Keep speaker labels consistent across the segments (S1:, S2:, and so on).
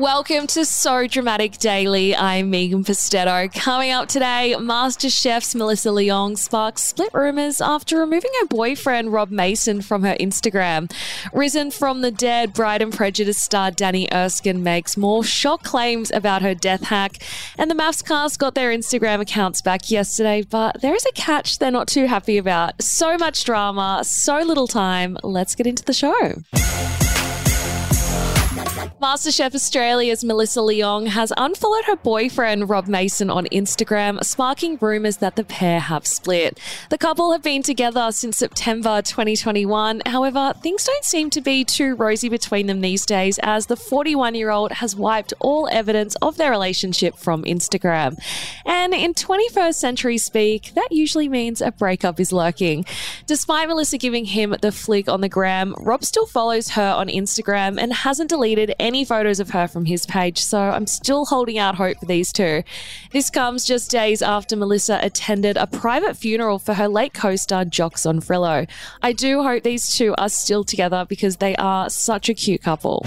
S1: Welcome to So Dramatic Daily. I'm Megan Pustetto. Coming up today, Master Chef's Melissa Leong sparks split rumours after removing her boyfriend Rob Mason from her Instagram. Risen from the dead, Bride and Prejudice star Dannii Erskine makes more shock claims about her death hack. And the MAFS cast got their Instagram accounts back yesterday, but there is a catch they're not too happy about. So much drama, so little time. Let's get into the show. MasterChef Australia's Melissa Leong has unfollowed her boyfriend Rob Mason on Instagram, sparking rumours that the pair have split. The couple have been together since September 2021. However, things don't seem to be too rosy between them these days, as the 41 year old has wiped all evidence of their relationship from Instagram. And in 21st century speak, that usually means a breakup is lurking. Despite Melissa giving him the flick on the gram, Rob still follows her on Instagram and hasn't deleted any any photos of her from his page, so I'm still holding out hope for these two. This comes just days after Melissa attended a private funeral for her late co star Jock Zonfrillo. I do hope these two are still together because they are such a cute couple.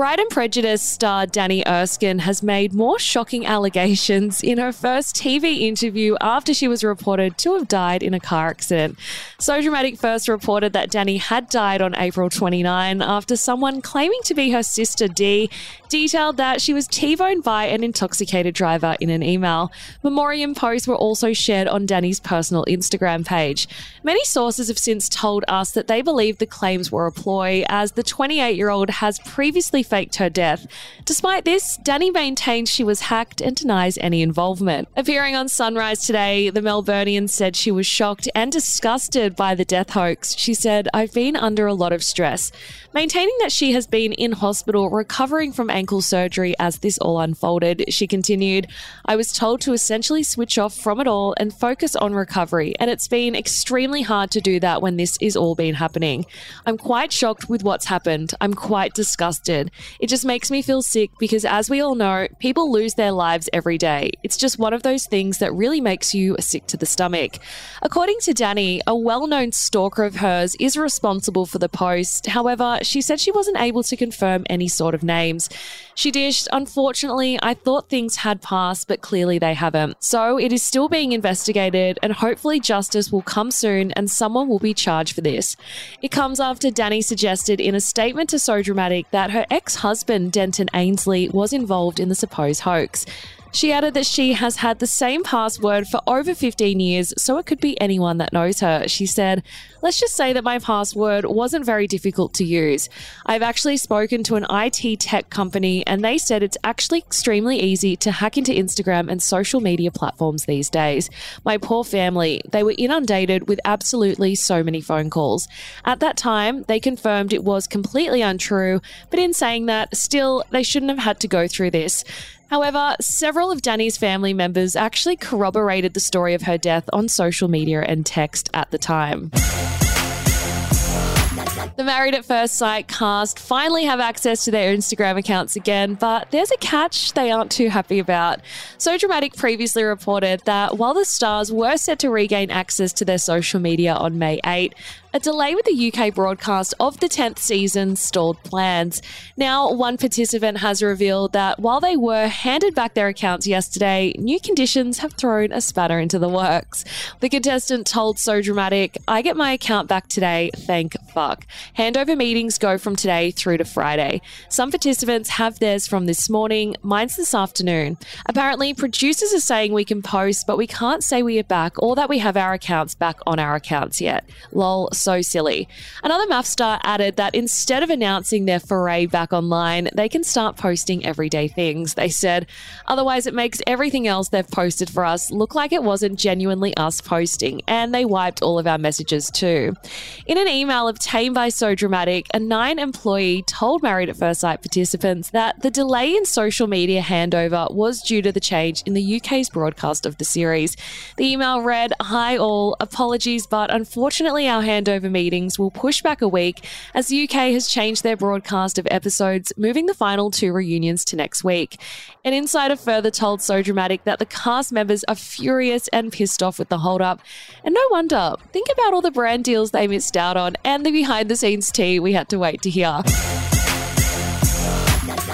S1: Bride and Prejudice star Dannii Erskine has made more shocking allegations in her first TV interview after she was reported to have died in a car accident. So Dramatic first reported that Dannii had died on April 29 after someone claiming to be her sister Dee detailed that she was T-boned by an intoxicated driver in an email. Memoriam posts were also shared on Dannii's personal Instagram page. Many sources have since told us that they believe the claims were a ploy as the 28-year-old has previously faked her death. Despite this, Dannii maintains she was hacked and denies any involvement. Appearing on Sunrise today, the Melburnian said she was shocked and disgusted by the death hoax. She said, I've been under a lot of stress. Maintaining that she has been in hospital recovering from ankle surgery as this all unfolded, she continued, I was told to essentially switch off from it all and focus on recovery, and it's been extremely hard to do that when this is all been happening. I'm quite shocked with what's happened. I'm quite disgusted. It just makes me feel sick because, as we all know, people lose their lives every day. It's just one of those things that really makes you sick to the stomach. According to Dannii, a well known stalker of hers is responsible for the post. However, she said she wasn't able to confirm any sort of names. She dished, Unfortunately, I thought things had passed, but clearly they haven't. So it is still being investigated, and hopefully justice will come soon and someone will be charged for this. It comes after Dannii suggested in a statement to So Dramatic that her ex husband, Denton Ainsley, was involved in the supposed hoax. She added that she has had the same password for over 15 years, so it could be anyone that knows her. She said, Let's just say that my password wasn't very difficult to use. I've actually spoken to an IT tech company, and they said it's actually extremely easy to hack into Instagram and social media platforms these days. My poor family, they were inundated with absolutely so many phone calls. At that time, they confirmed it was completely untrue, but in saying that, still, they shouldn't have had to go through this. However, several of Dannii's family members actually corroborated the story of her death on social media and text at the time. The Married at First Sight cast finally have access to their Instagram accounts again, but there's a catch they aren't too happy about. So Dramatic previously reported that while the stars were set to regain access to their social media on May 8, a delay with the UK broadcast of the 10th season stalled plans. Now, one participant has revealed that while they were handed back their accounts yesterday, new conditions have thrown a spanner into the works. The contestant told So Dramatic, I get my account back today, thank fuck. Handover meetings go from today through to Friday. Some participants have theirs from this morning, mine's this afternoon. Apparently, producers are saying we can post, but we can't say we are back or that we have our accounts back on our accounts yet. Lol, so silly. Another MAFS star added that instead of announcing their foray back online, they can start posting everyday things. They said, otherwise, it makes everything else they've posted for us look like it wasn't genuinely us posting, and they wiped all of our messages too. In an email obtained by So Dramatic, a Nine employee told Married at First Sight participants that the delay in social media handover was due to the change in the UK's broadcast of the series. The email read, Hi all, apologies, but unfortunately our handover meetings will push back a week as the UK has changed their broadcast of episodes, moving the final two reunions to next week. An insider further told So Dramatic that the cast members are furious and pissed off with the holdup. And no wonder. Think about all the brand deals they missed out on and the behind the scenes tea we had to wait to hear.